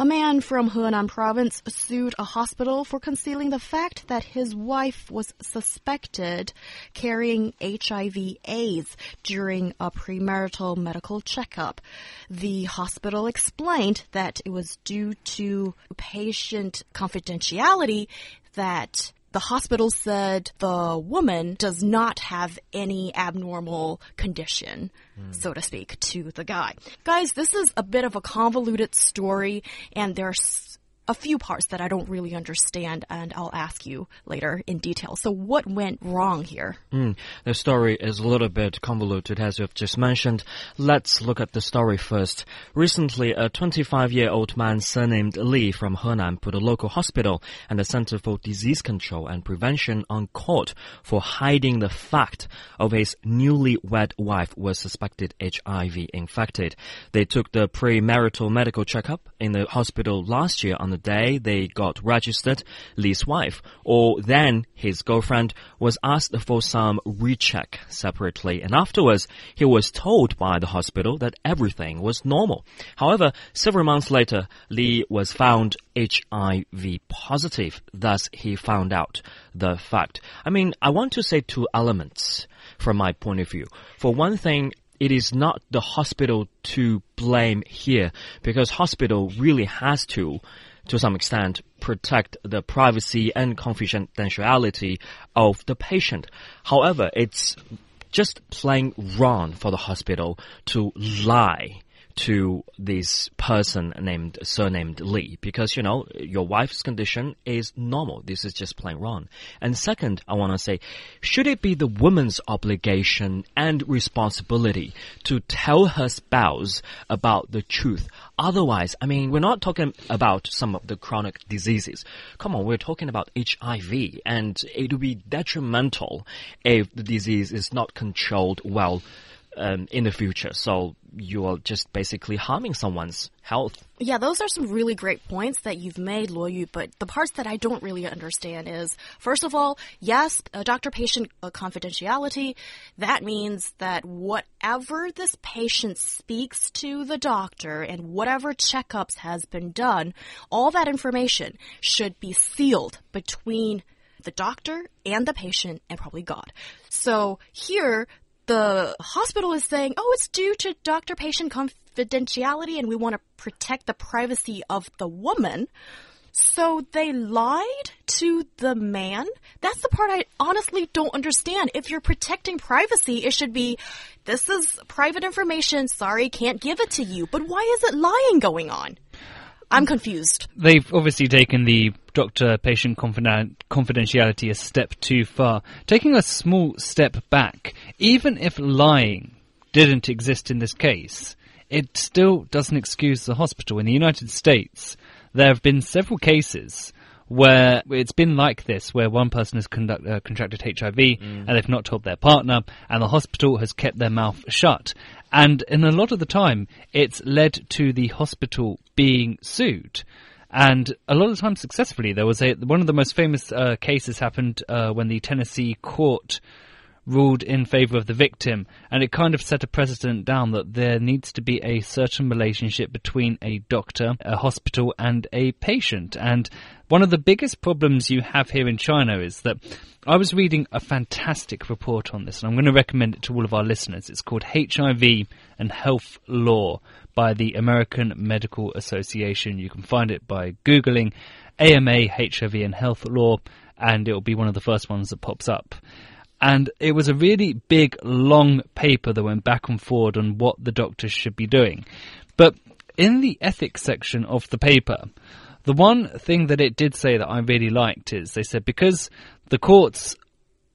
A man from Henan province sued a hospital for concealing the fact that his wife was suspected carrying HIV AIDS during a premarital medical checkup. The hospital explained that it was due to patient confidentiality that the hospital said the woman does not have any abnormal condition, mm. so to speak, to the guy. Guys, this is a bit of a convoluted story, and there's a few parts that I don't really understand, and I'll ask you later in detail. So, what went wrong here? Mm, the story is a little bit convoluted, as you've just mentioned. Let's look at the story first. Recently, a 25 year old man surnamed Li from Henan put a local hospital and the Center for Disease Control and Prevention on court for hiding the fact of his newly wed wife was suspected HIV infected. They took the premarital medical checkup in the hospital last year on the day they got registered, Li's wife, or then his girlfriend, was asked for some recheck separately, and afterwards he was told by the hospital that everything was normal. However, several months later, Li was found HIV positive. Thus, he found out the fact. I mean, I want to say two elements from my point of view. For one thing, it is not the hospital to blame here because hospital really has to to some extent, protect the privacy and confidentiality of the patient. However, it's just plain wrong for the hospital to lie to this person named surnamed Li because you know your wife's condition is normal. This is just plain wrong. And second, I want to say, should it be the woman's obligation and responsibility to tell her spouse about the truth? Otherwise, I mean, we're not talking about some of the chronic diseases. Come on, we're talking about HIV, and it would be detrimental if the disease is not controlled well um, in the future. So you're just basically harming someone's health. Yeah, those are some really great points that you've made, Luo Yu. But the parts that I don't really understand is, first of all, yes, doctor-patient uh, confidentiality. That means that whatever this patient speaks to the doctor and whatever checkups has been done, all that information should be sealed between the doctor and the patient and probably God. So here, the hospital is saying, oh, it's due to doctor patient confidentiality and we want to protect the privacy of the woman. So they lied to the man? That's the part I honestly don't understand. If you're protecting privacy, it should be, this is private information. Sorry, can't give it to you. But why is it lying going on? I'm confused. They've obviously taken the doctor patient confidentiality a step too far. Taking a small step back, even if lying didn't exist in this case, it still doesn't excuse the hospital. In the United States, there have been several cases where it's been like this, where one person has conduct, uh, contracted HIV mm. and they've not told their partner, and the hospital has kept their mouth shut. And in a lot of the time, it's led to the hospital being sued. And a lot of the time successfully. There was a, one of the most famous uh, cases happened uh, when the Tennessee court ruled in favor of the victim, and it kind of set a precedent down that there needs to be a certain relationship between a doctor, a hospital, and a patient. And one of the biggest problems you have here in China is that I was reading a fantastic report on this, and I'm going to recommend it to all of our listeners. It's called HIV and Health Law by the American Medical Association. You can find it by Googling AMA HIV and Health Law, and it will be one of the first ones that pops up. And it was a really big, long paper that went back and forward on what the doctors should be doing. But in the ethics section of the paper, the one thing that it did say that I really liked is they said because the courts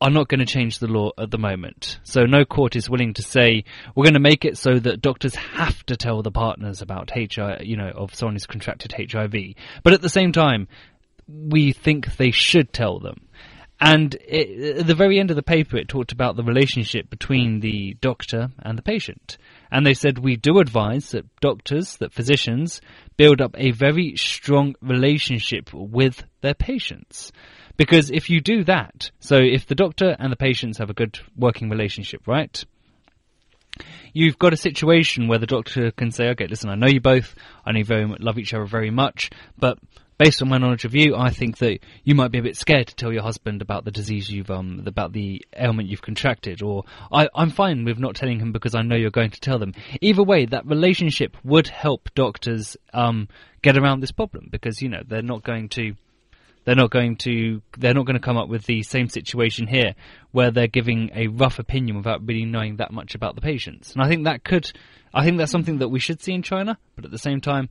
are not going to change the law at the moment. So no court is willing to say we're going to make it so that doctors have to tell the partners about HIV, you know, of someone who's contracted HIV. But at the same time, we think they should tell them. And it, at the very end of the paper, it talked about the relationship between the doctor and the patient. And they said, we do advise that doctors, that physicians build up a very strong relationship with their patients. Because if you do that, so if the doctor and the patients have a good working relationship, right? You've got a situation where the doctor can say, okay, listen, I know you both, I know you very much, love each other very much, but based on my knowledge of you, I think that you might be a bit scared to tell your husband about the disease you've um about the ailment you've contracted, or I, I'm fine with not telling him because I know you're going to tell them. Either way, that relationship would help doctors um get around this problem because you know they're not going to they're not going to they're not going to come up with the same situation here where they're giving a rough opinion without really knowing that much about the patients. And I think that could I think that's something that we should see in China, but at the same time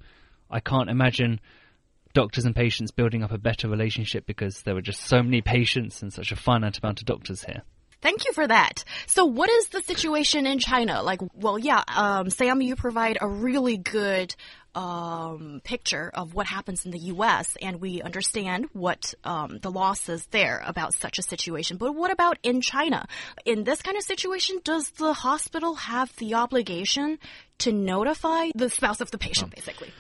I can't imagine doctors and patients building up a better relationship because there were just so many patients and such a finite amount of doctors here. Thank you for that. So, what is the situation in China? Like, well, yeah, um, Sam, you provide a really good um, picture of what happens in the U.S., and we understand what um, the law says there about such a situation. But what about in China? In this kind of situation, does the hospital have the obligation to notify the spouse of the patient, basically?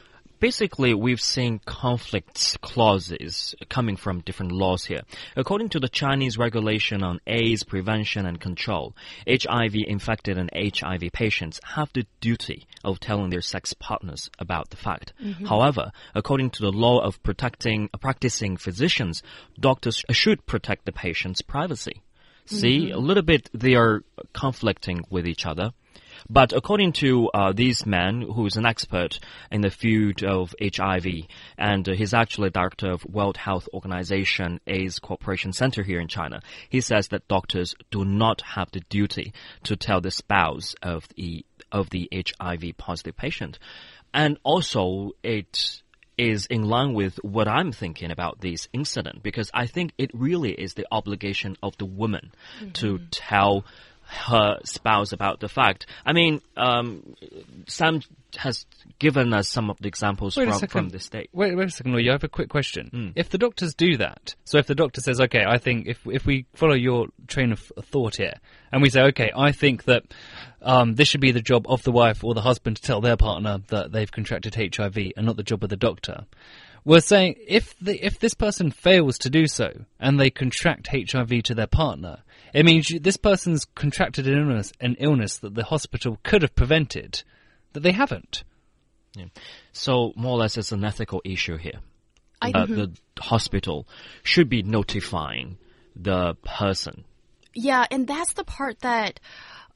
Basically we've seen conflicts clauses coming from different laws here. According to the Chinese regulation on AIDS prevention and control, HIV infected and HIV patients have the duty of telling their sex partners about the fact. Mm -hmm. However, according to the law of protecting practicing physicians, doctors should protect the patient's privacy. See, mm -hmm. a little bit they are conflicting with each other. But according to uh, this man, who is an expert in the field of HIV, and uh, he's actually director of World Health Organization AIDS Cooperation Center here in China, he says that doctors do not have the duty to tell the spouse of the of the HIV positive patient, and also it is in line with what I'm thinking about this incident because I think it really is the obligation of the woman mm -hmm. to tell her spouse about the fact. I mean, um, Sam has given us some of the examples from, from the state. Wait, wait a second, Lloyd. I have a quick question. Mm. If the doctors do that, so if the doctor says, okay, I think if if we follow your train of thought here, and we say, okay, I think that um, this should be the job of the wife or the husband to tell their partner that they've contracted HIV, and not the job of the doctor. We're saying if the, if this person fails to do so and they contract HIV to their partner, it means this person's contracted an illness, an illness that the hospital could have prevented, that they haven't. Yeah. So more or less, it's an ethical issue here. I, uh, the hospital should be notifying the person. Yeah, and that's the part that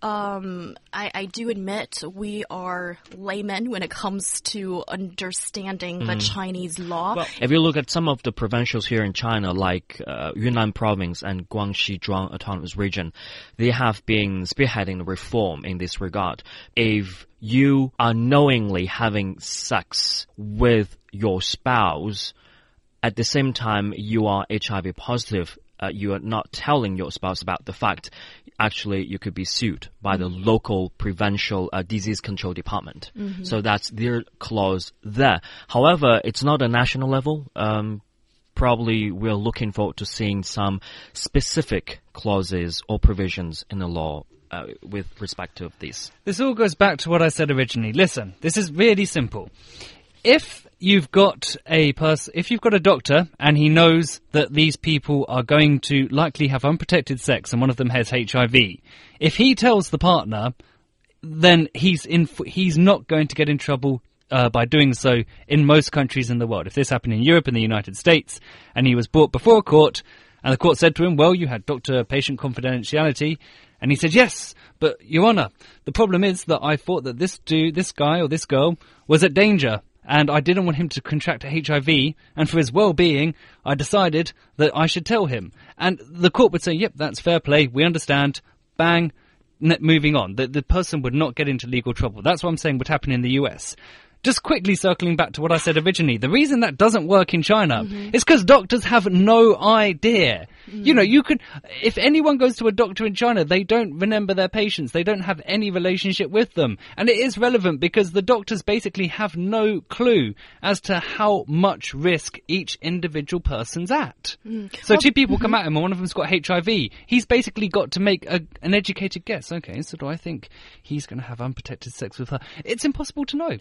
um, I, I, do admit we are laymen when it comes to understanding mm. the Chinese law. Well, if you look at some of the provincials here in China, like uh, Yunnan province and Guangxi Zhuang Autonomous Region, they have been spearheading the reform in this regard. If you are knowingly having sex with your spouse, at the same time you are HIV positive, uh, you are not telling your spouse about the fact, actually you could be sued by the mm-hmm. local provincial uh, disease control department. Mm -hmm. So that's their clause there. However, it's not a national level. Um, probably we're looking forward to seeing some specific clauses or provisions in the law uh, with respect to this. This all goes back to what I said originally. Listen, this is really simple. If you've got a person, if you've got a doctor and he knows that these people are going to likely have unprotected sex and one of them has HIV, if he tells the partner, then he's in, he's not going to get in trouble uh, by doing so in most countries in the world. If this happened in Europe and the United States and he was brought before a court and the court said to him, well, you had doctor-patient confidentiality, and he said, yes, but Your Honour, the problem is that I thought that this dude, this guy or this girl was at danger and I didn't want him to contract HIV, and for his well-being, I decided that I should tell him. And the court would say, yep, that's fair play, we understand, bang, moving on. The, the person would not get into legal trouble. That's what I'm saying would happen in the US. Just quickly circling back to what I said originally, the reason that doesn't work in China mm-hmm. is because doctors have no idea. Mm. You know, you can, if anyone goes to a doctor in China, they don't remember their patients. They don't have any relationship with them. And it is relevant because the doctors basically have no clue as to how much risk each individual person's at. Mm. So two people come mm-hmm. at him and one of them's got HIV. He's basically got to make a, an educated guess. Okay, so do I think he's going to have unprotected sex with her? It's impossible to know.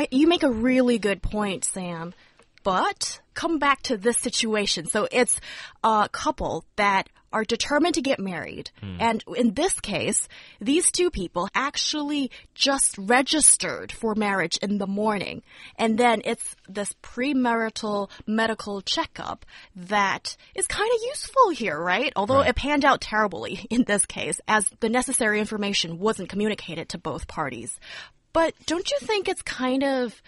I, you make a really good point, Sam. But come back to this situation. So it's a couple that are determined to get married. Hmm. And in this case, these two people actually just registered for marriage in the morning. And then it's this premarital medical checkup that is kind of useful here, right? Although it panned out terribly in this case, as the necessary information wasn't communicated to both parties. But don't you think it's kind of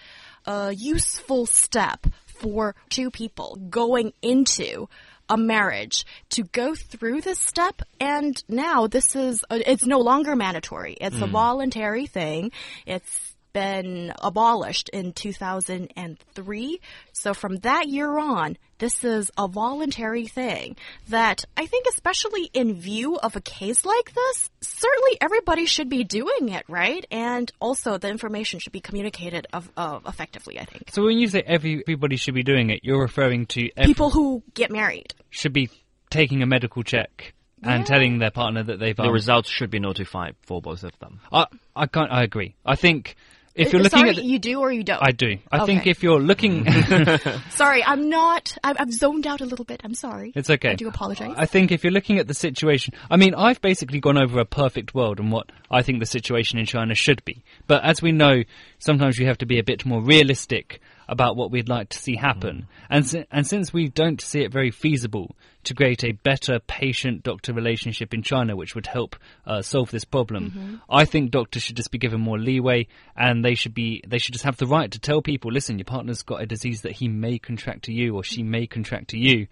a useful step for two people going into a marriage to go through this step? And now this is it's no longer mandatory. It's a mm. voluntary thing. It's been abolished in 2003 so from that year on this is a voluntary thing that I think especially in view of a case like this certainly everybody should be doing it right and also the information should be communicated of, uh, effectively I think So when you say every, everybody should be doing it, you're referring to people who get married should be taking a medical check and Yeah. telling their partner that they've. The um, results should be notified for both of them. I I can't. I agree. I think if you're Uh, looking Sorry, at, the, you do or you don't I do. I think if you're looking, Sorry, I'm not. I've, I've zoned out a little bit. I'm sorry. it's okay. I do apologize. I think if you're looking at the situation, I mean, I've basically gone over a perfect world and what I think the situation in China should be. But as we know, sometimes we have to be a bit more realistic about what we'd like to see happen. And si- and since we don't see it very feasible to create a better patient-doctor relationship in China, which would help uh, solve this problem, I think doctors should just be given more leeway, and they should be they should just have the right to tell people, listen, your partner's got a disease that he may contract to you or she may contract to you.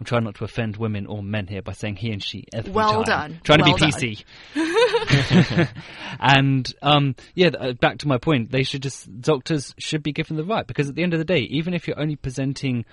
I'm trying not to offend women or men here by saying he and she every Well time. done. Trying Well to be. PC. and um, yeah, uh, back to my point, they should just doctors should be given the right because at the end of the day, even if you're only presenting,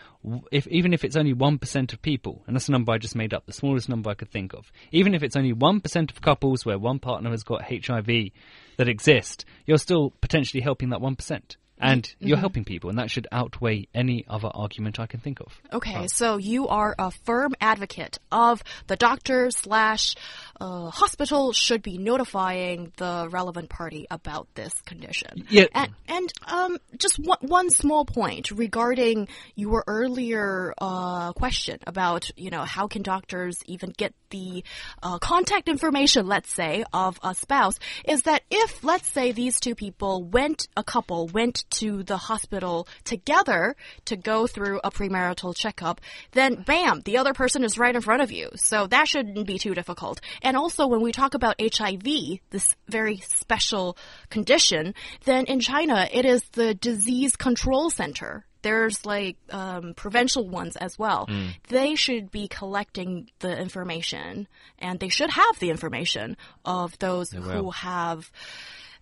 if even if it's only one percent of people, and that's a number I just made up, the smallest number I could think of, even if it's only one percent of couples where one partner has got HIV that exist, you're still potentially helping that one percent. And Mm-hmm. you're helping people, and that should outweigh any other argument I can think of. Okay, so you are a firm advocate of the doctor slash uh, hospital should be notifying the relevant party about this condition. Yeah. And, and um, just one, one small point regarding your earlier uh, question about, you know, how can doctors even get the uh, contact information, let's say, of a spouse, is that if, let's say, these two people went, a couple went to the hospital together to go through a premarital checkup, then bam, the other person is right in front of you. So that shouldn't be too difficult. And also, when we talk about HIV, this very special condition, then in China, it is the Disease Control Center. There's like um, provincial ones as well. They should be collecting the information, and they should have the information of those who have,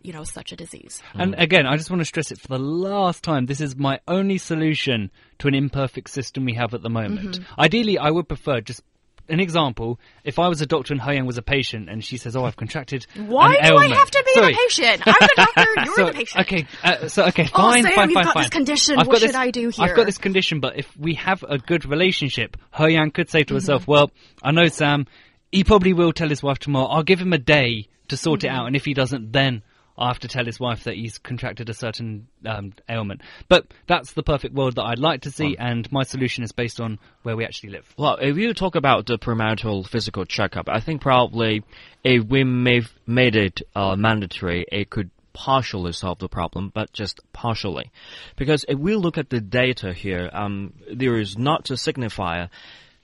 you know, such a disease. And again, I just want to stress it for the last time. This is my only solution to an imperfect system we have at the moment. Ideally, I would prefer just an example. If I was a doctor and He Yang was a patient, and she says, "Oh, I've contracted Why do ailment." I have to be Sorry. the patient? I'm the doctor. You're So, the patient. Okay, uh, so okay, Oh, fine, Sam, fine, you've fine, got fine. this condition. I've What got should this, I do here? I've got this condition, but if we have a good relationship, He Yang could say to Mm-hmm. herself, "Well, I know Sam. He probably will tell his wife tomorrow. I'll give him a day to sort Mm-hmm. it out, and if he doesn't, then." I have to tell his wife that he's contracted a certain um, ailment. But that's the perfect world that I'd like to see, and my solution is based on where we actually live. Well, if you talk about the premarital physical checkup, I think probably if we made it uh, mandatory, it could partially solve the problem, but just partially. Because if we look at the data here, um, there is not a signifier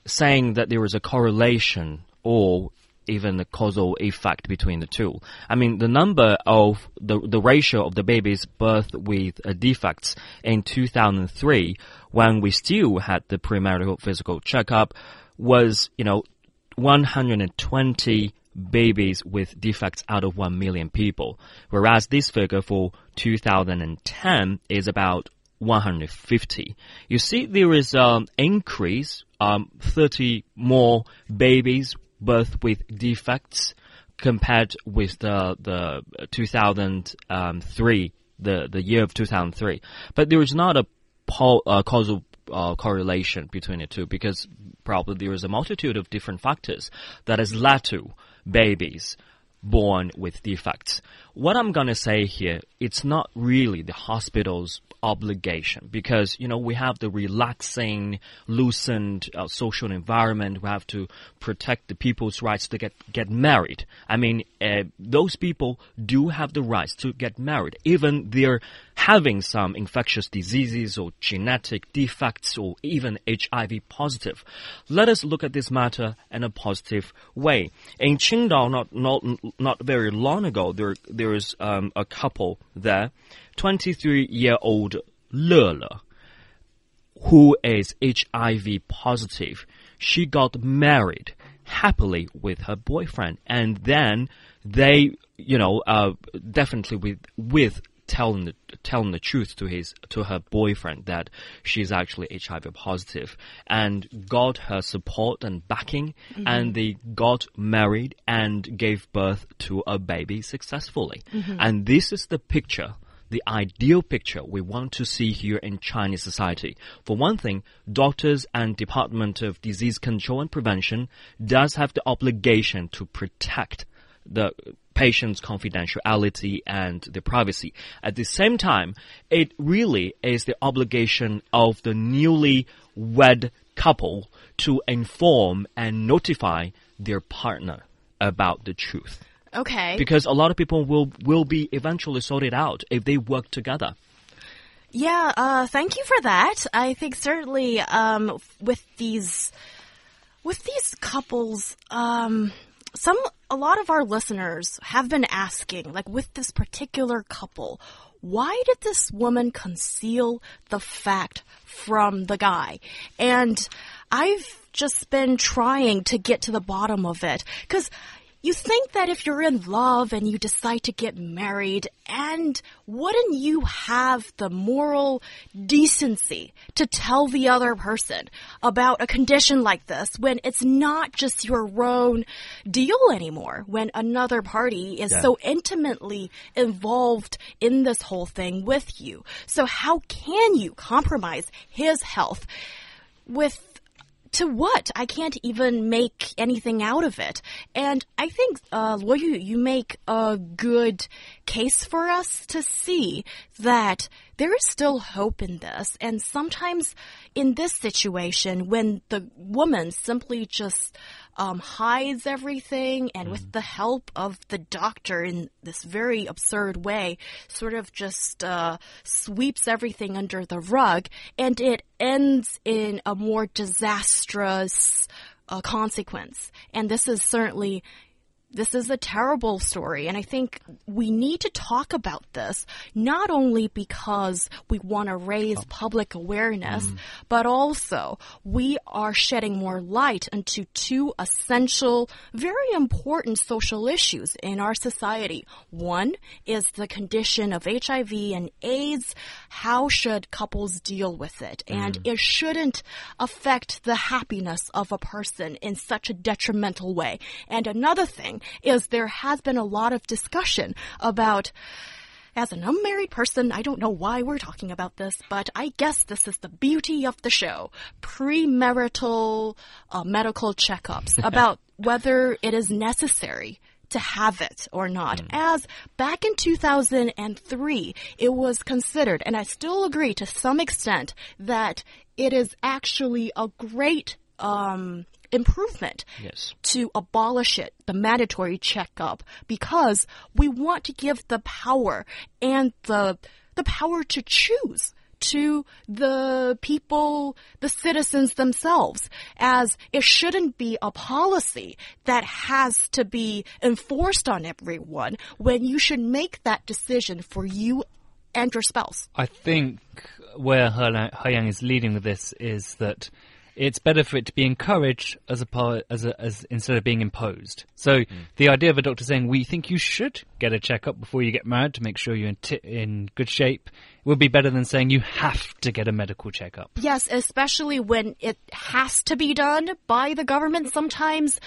saying that there is a correlation or even a causal effect between the two. I mean, the number of the the ratio of the babies birth with uh, defects in 2003, when we still had the premarital physical checkup, was you know 120 babies with defects out of 1 million people, whereas this figure for 2010 is about 150. You see, there is an increase, um, 30 more babies birth with defects compared with the, the 2003, the, the year of 2003. But there is not a uh, causal uh, correlation between the two because probably there is a multitude of different factors that has led to babies born with defects. What I'm going to say here, it's not really the hospital's obligation because, you know, we have the relaxing, loosened uh, social environment. We have to protect the people's rights to get, get married. I mean, uh, those people do have the rights to get married, even they're having some infectious diseases or genetic defects or even HIV positive. Let us look at this matter in a positive way. In Qingdao, not, not, not very long ago, there, there is um, a couple there 23 year old Le Le, who is HIV positive. She got married happily with her boyfriend, and then they, you know, uh, definitely with with telling the telling the truth to his to her boyfriend that she's actually HIV positive, and got her support and backing, mm -hmm. and they got married and gave birth to a baby successfully, mm -hmm. and this is the picture the ideal picture we want to see here in Chinese society. For one thing, doctors and Department of Disease Control and Prevention does have the obligation to protect the patient's confidentiality and their privacy. At the same time, it really is the obligation of the newly wed couple to inform and notify their partner about the truth. Okay. Because a lot of people will will be eventually sorted out if they work together. Yeah, uh, thank you for that. I think certainly um, with these with these couples, um, some a lot of our listeners have been asking, like with this particular couple, why did this woman conceal the fact from the guy? And I've just been trying to get to the bottom of it because you think that if you're in love and you decide to get married, and wouldn't you have the moral decency to tell the other person about a condition like this when it's not just your own deal anymore, when another party is yeah. so intimately involved in this whole thing with you? So how can you compromise his health with to what? I can't even make anything out of it. And I think, uh, Luo Yu, you make a good case for us to see that there is still hope in this. And sometimes in this situation, when the woman simply just um, hides everything and with mm. the help of the doctor in this very absurd way, sort of just uh, sweeps everything under the rug, and it ends in a more disastrous uh, consequence. And this is certainly this is a terrible story, and I think we need to talk about this not only because we want to raise public awareness, mm. but also we are shedding more light into two essential, very important social issues in our society. One is the condition of HIV and AIDS. How should couples deal with it? Mm. And it shouldn't affect the happiness of a person in such a detrimental way. And another thing is there has been a lot of discussion about as an unmarried person, I don't know why we're talking about this, but I guess this is the beauty of the show. Premarital uh, medical checkups about whether it is necessary to have it or not. Mm. As back in 2003, it was considered, and I still agree to some extent, that it is actually a great um, improvement yes. to abolish it, the mandatory checkup, because we want to give the power and the the power to choose to the people, the citizens themselves, as it shouldn't be a policy that has to be enforced on everyone when you should make that decision for you and your spouse. I think where He Yang is leading with this is that it's better for it to be encouraged as a part as a, as instead of being imposed. So hmm. the idea of a doctor saying we think you should get a checkup before you get married to make sure you're in in good shape would be better than saying you have to get a medical checkup. Yes, especially when it has to be done by the government. Sometimes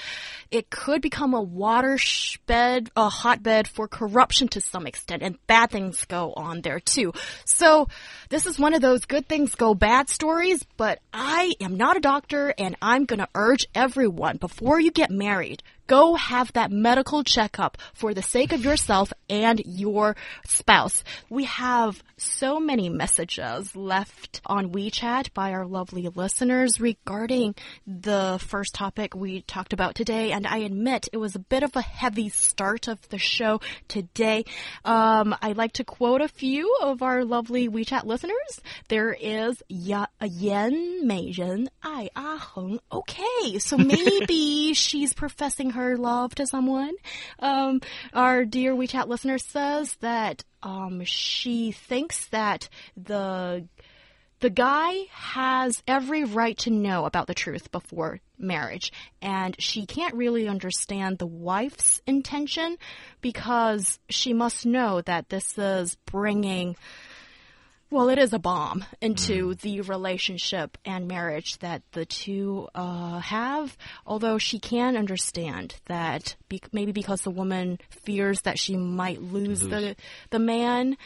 it could become a watershed, a hotbed for corruption to some extent, and bad things go on there too. So this is one of those good things go bad stories, but I am not a doctor and I'm gonna urge everyone before you get married, Go have that medical checkup for the sake of yourself and your spouse. We have so many messages left on WeChat by our lovely listeners regarding the first topic we talked about today. And I admit it was a bit of a heavy start of the show today. Um, I'd like to quote a few of our lovely WeChat listeners. There is ya, Yan Mei Ren Ai Ah Heng. Okay, so maybe she's professing her love to someone. Um, our dear WeChat listener says that um, she thinks that the the guy has every right to know about the truth before marriage, and she can't really understand the wife's intention because she must know that this is bringing well, it is a bomb into mm. the relationship and marriage that the two uh, have. Although she can understand that be maybe because the woman fears that she might lose, lose. the the man,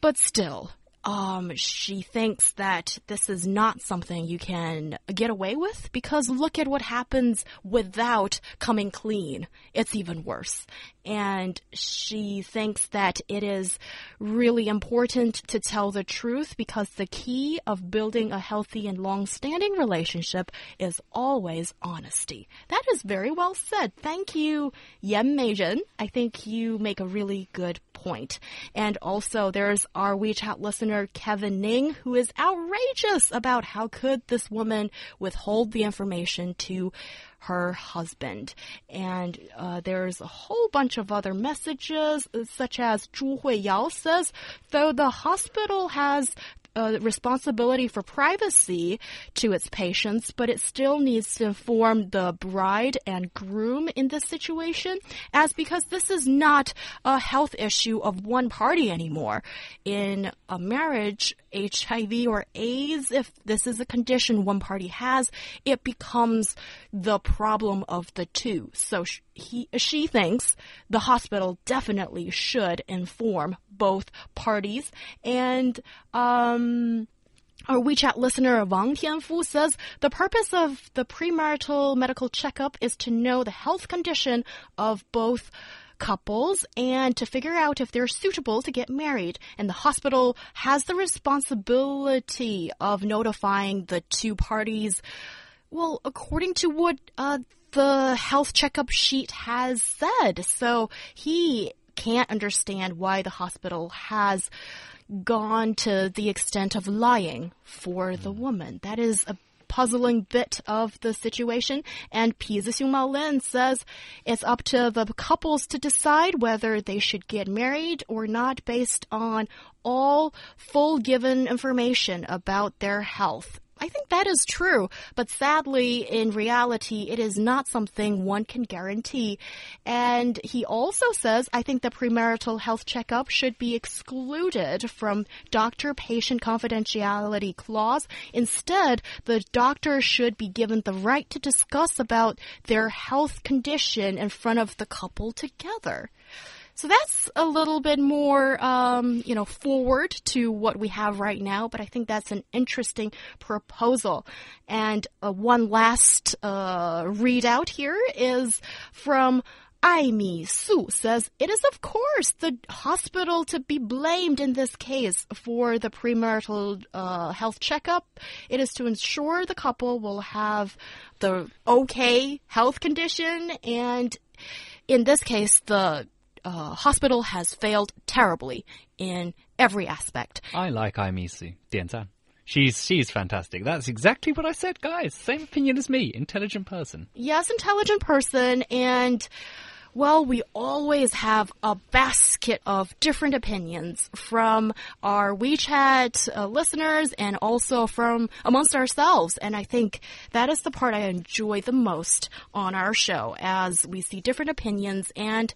but still, um, she thinks that this is not something you can get away with because look at what happens without coming clean. It's even worse. And she thinks that it is really important to tell the truth because the key of building a healthy and long-standing relationship is always honesty. That is very well said. Thank you, Yan Meizhen. I think you make a really good point. And also there's our WeChat listener, Kevin Ning, who is outrageous about how could this woman withhold the information to her husband. And uh, there's a whole bunch of other messages, such as Zhu Huiyao says, though the hospital has uh, responsibility for privacy to its patients, but it still needs to inform the bride and groom in this situation, as because this is not a health issue of one party anymore. In a marriage, HIV or AIDS, if this is a condition one party has, it becomes the problem of the two. So he, she thinks the hospital definitely should inform both parties. And, um, our WeChat listener Wang Tianfu says the purpose of the premarital medical checkup is to know the health condition of both couples and to figure out if they're suitable to get married. And the hospital has the responsibility of notifying the two parties. Well, according to what uh, the health checkup sheet has said. So he can't understand why the hospital has gone to the extent of lying for the woman. That is a puzzling bit of the situation. And Pizi Xingmao Lin says it's up to the couples to decide whether they should get married or not based on all full given information about their health. I think that is true, but sadly, in reality, it is not something one can guarantee. And he also says, I think the premarital health checkup should be excluded from doctor patient confidentiality clause. Instead, the doctor should be given the right to discuss about their health condition in front of the couple together. So that's a little bit more, um, you know, forward to what we have right now, but I think that's an interesting proposal. And uh, one last uh, readout here is from Aimi Su says it is of course the hospital to be blamed in this case for the premarital uh, health checkup. It is to ensure the couple will have the okay health condition and in this case the uh, hospital has failed terribly in every aspect. I like Aimisi. 点赞. She's she's fantastic. That's exactly what I said, guys. Same opinion as me. Intelligent person. Yes, intelligent person and Well, we always have a basket of different opinions from our WeChat uh, listeners and also from amongst ourselves. And I think that is the part I enjoy the most on our show as we see different opinions and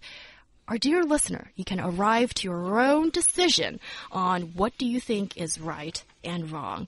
our dear listener, you can arrive to your own decision on what do you think is right and wrong.